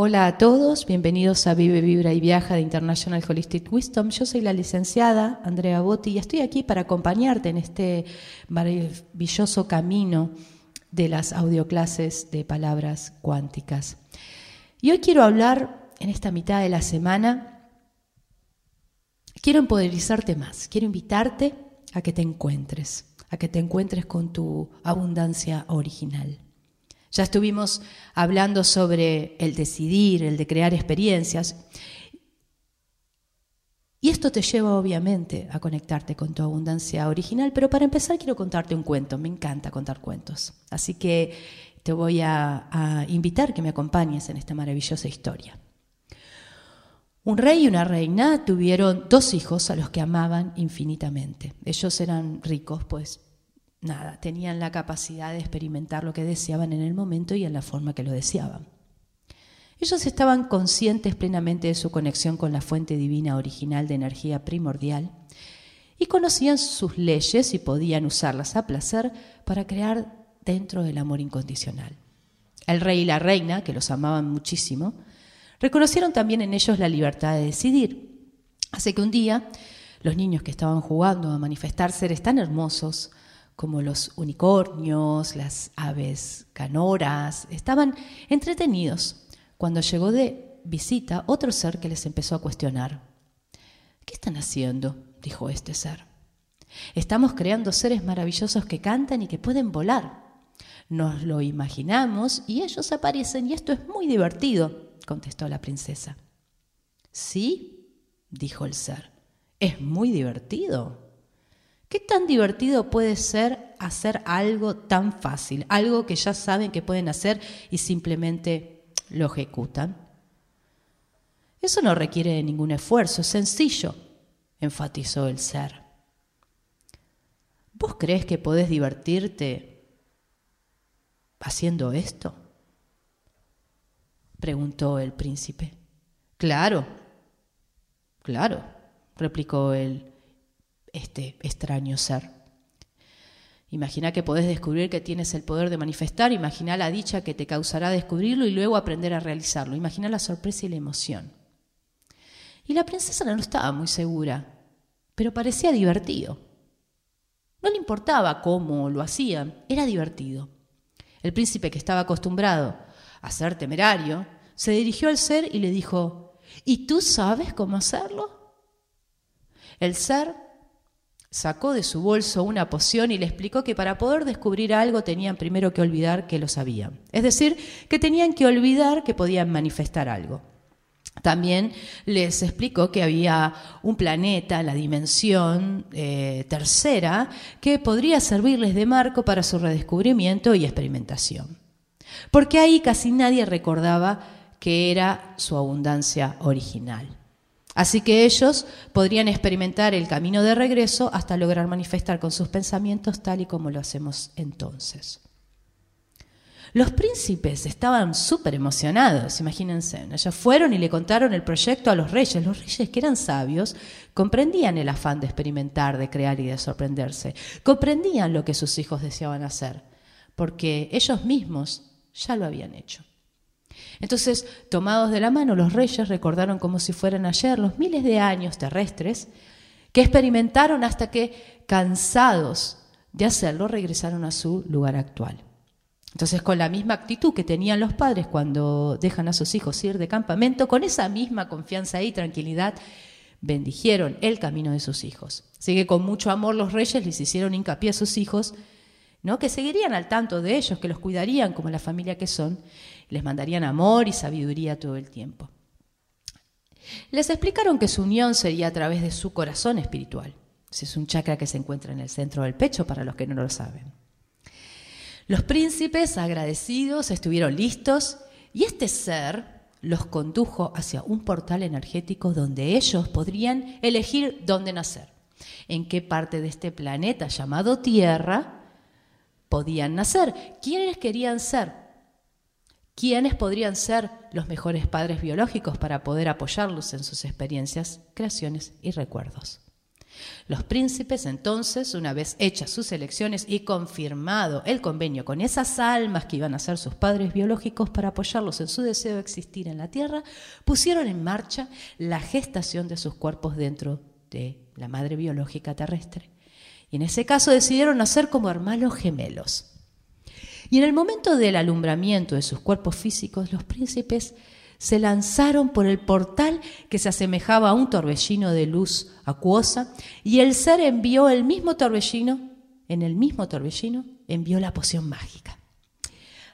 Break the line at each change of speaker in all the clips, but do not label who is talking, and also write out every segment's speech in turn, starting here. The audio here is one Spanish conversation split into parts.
Hola a todos, bienvenidos a Vive, Vibra y Viaja de International Holistic Wisdom. Yo soy la licenciada Andrea Botti y estoy aquí para acompañarte en este maravilloso camino de las audioclases de palabras cuánticas. Y hoy quiero hablar en esta mitad de la semana, quiero empoderizarte más, quiero invitarte a que te encuentres, a que te encuentres con tu abundancia original. Ya estuvimos hablando sobre el decidir, el de crear experiencias. Y esto te lleva obviamente a conectarte con tu abundancia original, pero para empezar quiero contarte un cuento, me encanta contar cuentos. Así que te voy a, a invitar que me acompañes en esta maravillosa historia. Un rey y una reina tuvieron dos hijos a los que amaban infinitamente. Ellos eran ricos, pues nada, tenían la capacidad de experimentar lo que deseaban en el momento y en la forma que lo deseaban. Ellos estaban conscientes plenamente de su conexión con la fuente divina original de energía primordial y conocían sus leyes y podían usarlas a placer para crear dentro del amor incondicional. El rey y la reina, que los amaban muchísimo, reconocieron también en ellos la libertad de decidir. Así que un día los niños que estaban jugando a manifestar seres tan hermosos como los unicornios, las aves canoras, estaban entretenidos cuando llegó de visita otro ser que les empezó a cuestionar. ¿Qué están haciendo? dijo este ser. Estamos creando seres maravillosos que cantan y que pueden volar. Nos lo imaginamos y ellos aparecen y esto es muy divertido, contestó la princesa. Sí, dijo el ser, es muy divertido. ¿Qué tan divertido puede ser hacer algo tan fácil? Algo que ya saben que pueden hacer y simplemente lo ejecutan. Eso no requiere ningún esfuerzo, es sencillo, enfatizó el ser. ¿Vos crees que podés divertirte haciendo esto? preguntó el príncipe. Claro, claro, replicó el este extraño ser. Imagina que podés descubrir que tienes el poder de manifestar, imagina la dicha que te causará descubrirlo y luego aprender a realizarlo, imagina la sorpresa y la emoción. Y la princesa no estaba muy segura, pero parecía divertido. No le importaba cómo lo hacían, era divertido. El príncipe, que estaba acostumbrado a ser temerario, se dirigió al ser y le dijo, ¿y tú sabes cómo hacerlo? El ser Sacó de su bolso una poción y le explicó que para poder descubrir algo tenían primero que olvidar que lo sabían. Es decir, que tenían que olvidar que podían manifestar algo. También les explicó que había un planeta, la dimensión eh, tercera, que podría servirles de marco para su redescubrimiento y experimentación. Porque ahí casi nadie recordaba que era su abundancia original. Así que ellos podrían experimentar el camino de regreso hasta lograr manifestar con sus pensamientos tal y como lo hacemos entonces. Los príncipes estaban súper emocionados, imagínense. Ellos fueron y le contaron el proyecto a los reyes. Los reyes, que eran sabios, comprendían el afán de experimentar, de crear y de sorprenderse. Comprendían lo que sus hijos deseaban hacer, porque ellos mismos ya lo habían hecho. Entonces, tomados de la mano, los reyes recordaron como si fueran ayer los miles de años terrestres que experimentaron hasta que, cansados de hacerlo, regresaron a su lugar actual. Entonces, con la misma actitud que tenían los padres cuando dejan a sus hijos ir de campamento, con esa misma confianza y tranquilidad, bendijeron el camino de sus hijos. Así que con mucho amor los reyes les hicieron hincapié a sus hijos, que seguirían al tanto de ellos, que los cuidarían como la familia que son, les mandarían amor y sabiduría todo el tiempo. Les explicaron que su unión sería a través de su corazón espiritual. Ese es un chakra que se encuentra en el centro del pecho para los que no lo saben. Los príncipes agradecidos estuvieron listos y este ser los condujo hacia un portal energético donde ellos podrían elegir dónde nacer, en qué parte de este planeta llamado Tierra podían nacer, quiénes querían ser, ¿Quiénes podrían ser los mejores padres biológicos para poder apoyarlos en sus experiencias, creaciones y recuerdos? Los príncipes entonces, una vez hechas sus elecciones y confirmado el convenio con esas almas que iban a ser sus padres biológicos para apoyarlos en su deseo de existir en la tierra, pusieron en marcha la gestación de sus cuerpos dentro de la madre biológica terrestre. Y en ese caso decidieron nacer como hermanos gemelos. Y en el momento del alumbramiento de sus cuerpos físicos, los príncipes se lanzaron por el portal que se asemejaba a un torbellino de luz acuosa, y el ser envió el mismo torbellino, en el mismo torbellino, envió la poción mágica.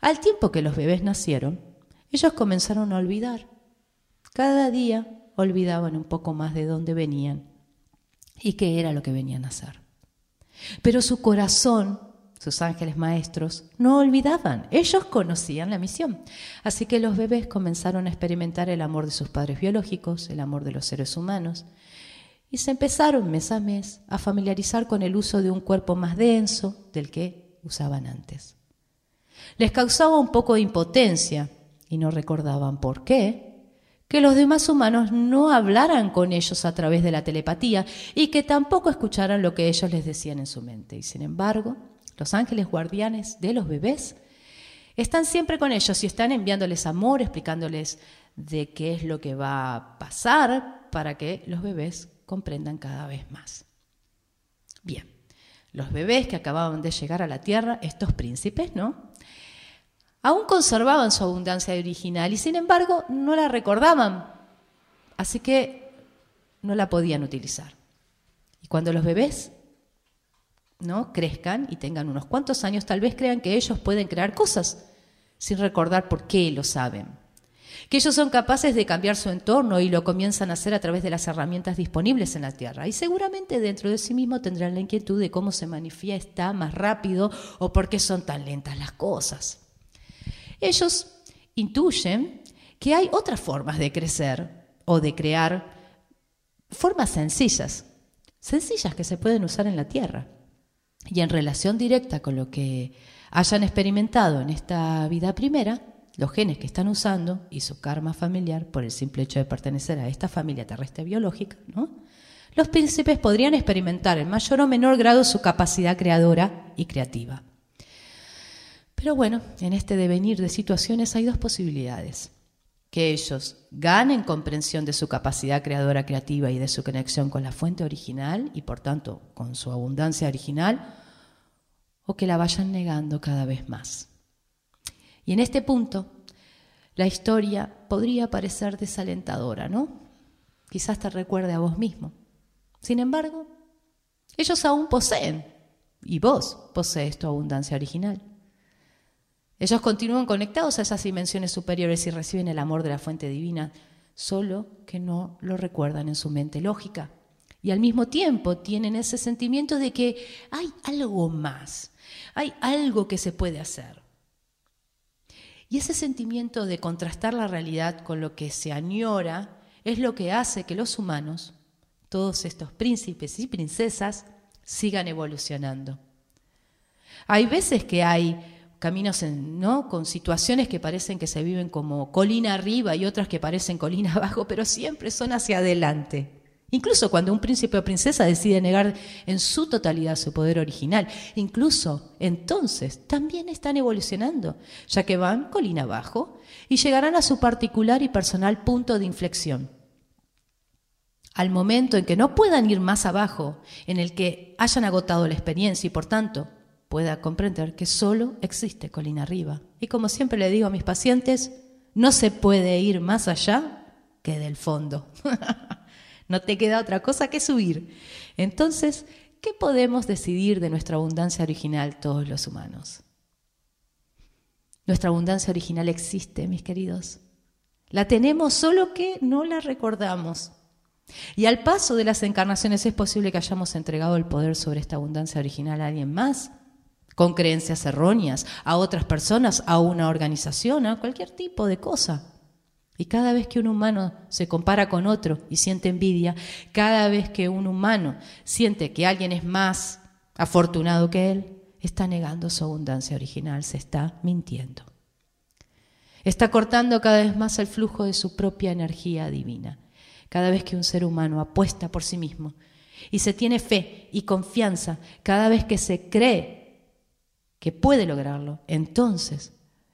Al tiempo que los bebés nacieron, ellos comenzaron a olvidar. Cada día olvidaban un poco más de dónde venían y qué era lo que venían a hacer. Pero su corazón sus ángeles maestros, no olvidaban, ellos conocían la misión. Así que los bebés comenzaron a experimentar el amor de sus padres biológicos, el amor de los seres humanos, y se empezaron mes a mes a familiarizar con el uso de un cuerpo más denso del que usaban antes. Les causaba un poco de impotencia, y no recordaban por qué, que los demás humanos no hablaran con ellos a través de la telepatía y que tampoco escucharan lo que ellos les decían en su mente. Y sin embargo, los ángeles guardianes de los bebés, están siempre con ellos y están enviándoles amor, explicándoles de qué es lo que va a pasar para que los bebés comprendan cada vez más. Bien, los bebés que acababan de llegar a la tierra, estos príncipes, ¿no? Aún conservaban su abundancia original y sin embargo no la recordaban, así que no la podían utilizar. Y cuando los bebés ¿no? crezcan y tengan unos cuantos años, tal vez crean que ellos pueden crear cosas sin recordar por qué lo saben. Que ellos son capaces de cambiar su entorno y lo comienzan a hacer a través de las herramientas disponibles en la Tierra. Y seguramente dentro de sí mismo tendrán la inquietud de cómo se manifiesta más rápido o por qué son tan lentas las cosas. Ellos intuyen que hay otras formas de crecer o de crear formas sencillas, sencillas que se pueden usar en la Tierra y en relación directa con lo que hayan experimentado en esta vida primera, los genes que están usando y su karma familiar por el simple hecho de pertenecer a esta familia terrestre biológica, los príncipes podrían experimentar en mayor o menor grado su capacidad creadora y creativa. Pero bueno, en este devenir de situaciones hay dos posibilidades. Que ellos ganen comprensión de su capacidad creadora creativa y de su conexión con la fuente original y por tanto con su abundancia original, o que la vayan negando cada vez más. Y en este punto, la historia podría parecer desalentadora, ¿no? Quizás te recuerde a vos mismo. Sin embargo, ellos aún poseen, y vos posees tu abundancia original. Ellos continúan conectados a esas dimensiones superiores y reciben el amor de la fuente divina, solo que no lo recuerdan en su mente lógica. Y al mismo tiempo tienen ese sentimiento de que hay algo más, hay algo que se puede hacer. Y ese sentimiento de contrastar la realidad con lo que se añora es lo que hace que los humanos, todos estos príncipes y princesas, sigan evolucionando. Hay veces que hay caminos ¿no? con situaciones que parecen que se viven como colina arriba y otras que parecen colina abajo, pero siempre son hacia adelante. Incluso cuando un príncipe o princesa decide negar en su totalidad su poder original, incluso entonces también están evolucionando, ya que van colina abajo y llegarán a su particular y personal punto de inflexión. Al momento en que no puedan ir más abajo, en el que hayan agotado la experiencia y por tanto pueda comprender que solo existe colina arriba. Y como siempre le digo a mis pacientes, no se puede ir más allá que del fondo. No te queda otra cosa que subir. Entonces, ¿qué podemos decidir de nuestra abundancia original todos los humanos? Nuestra abundancia original existe, mis queridos. La tenemos, solo que no la recordamos. Y al paso de las encarnaciones es posible que hayamos entregado el poder sobre esta abundancia original a alguien más, con creencias erróneas, a otras personas, a una organización, a cualquier tipo de cosa. Y cada vez que un humano se compara con otro y siente envidia, cada vez que un humano siente que alguien es más afortunado que él, está negando su abundancia original, se está mintiendo. Está cortando cada vez más el flujo de su propia energía divina. Cada vez que un ser humano apuesta por sí mismo Y se tiene fe y confianza cada vez que se cree que puede lograrlo. Entonces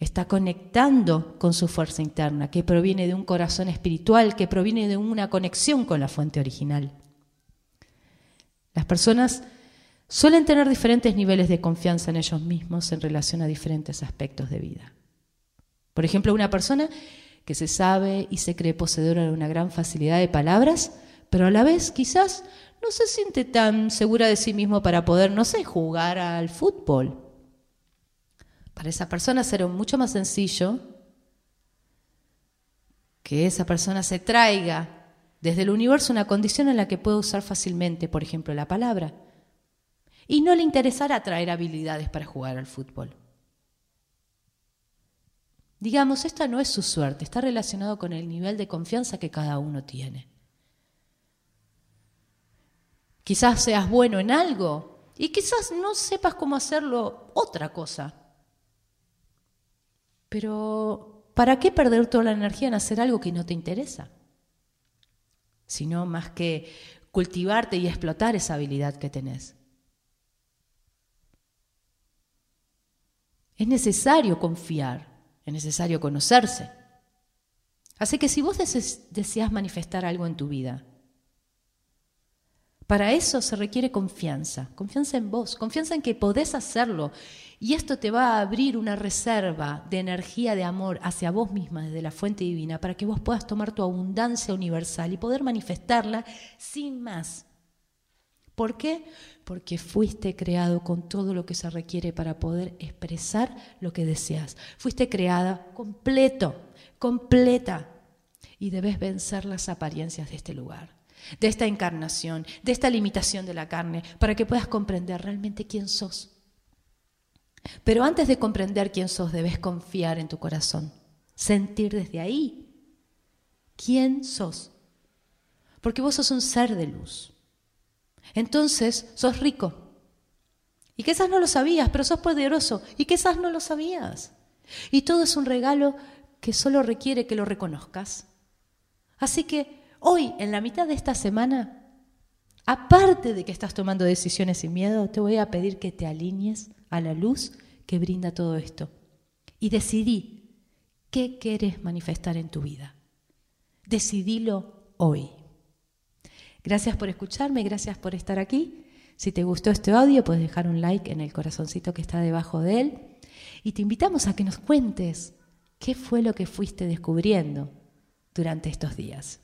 está conectando con su fuerza interna, que proviene de un corazón espiritual, que proviene de una conexión con la fuente original. Las personas suelen tener diferentes niveles de confianza en ellos mismos en relación a diferentes aspectos de vida. Por ejemplo, una persona que se sabe y se cree poseedora de una gran facilidad de palabras, pero a la vez quizás no se siente tan segura de sí mismo para poder, no sé, jugar al fútbol. Para esa persona será mucho más sencillo que esa persona se traiga desde el universo una condición en la que pueda usar fácilmente, por ejemplo, la palabra. Y no le interesará traer habilidades para jugar al fútbol. Digamos, esta no es su suerte, está relacionado con el nivel de confianza que cada uno tiene. Quizás seas bueno en algo y quizás no sepas cómo hacerlo otra cosa. Pero, ¿para qué perder toda la energía en hacer algo que no te interesa? Sino más que cultivarte y explotar esa habilidad que tenés. Es necesario confiar, es necesario conocerse. Así que si vos deseas manifestar algo en tu vida, para eso se requiere confianza, confianza en vos, confianza en que podés hacerlo. Y esto te va a abrir una reserva de energía, de amor hacia vos misma desde la fuente divina para que vos puedas tomar tu abundancia universal y poder manifestarla sin más. ¿Por qué? Porque fuiste creado con todo lo que se requiere para poder expresar lo que deseas. Fuiste creada completo, completa. Y debes vencer las apariencias de este lugar de esta encarnación, de esta limitación de la carne, para que puedas comprender realmente quién sos. Pero antes de comprender quién sos, debes confiar en tu corazón, sentir desde ahí quién sos. Porque vos sos un ser de luz. Entonces, sos rico. Y quizás no lo sabías, pero sos poderoso. Y quizás no lo sabías. Y todo es un regalo que solo requiere que lo reconozcas. Así que Hoy, en la mitad de esta semana, aparte de que estás tomando decisiones sin miedo, te voy a pedir que te alinees a la luz que brinda todo esto. Y decidí qué quieres manifestar en tu vida. Decidilo hoy. Gracias por escucharme, gracias por estar aquí. Si te gustó este audio, puedes dejar un like en el corazoncito que está debajo de él. Y te invitamos a que nos cuentes qué fue lo que fuiste descubriendo durante estos días.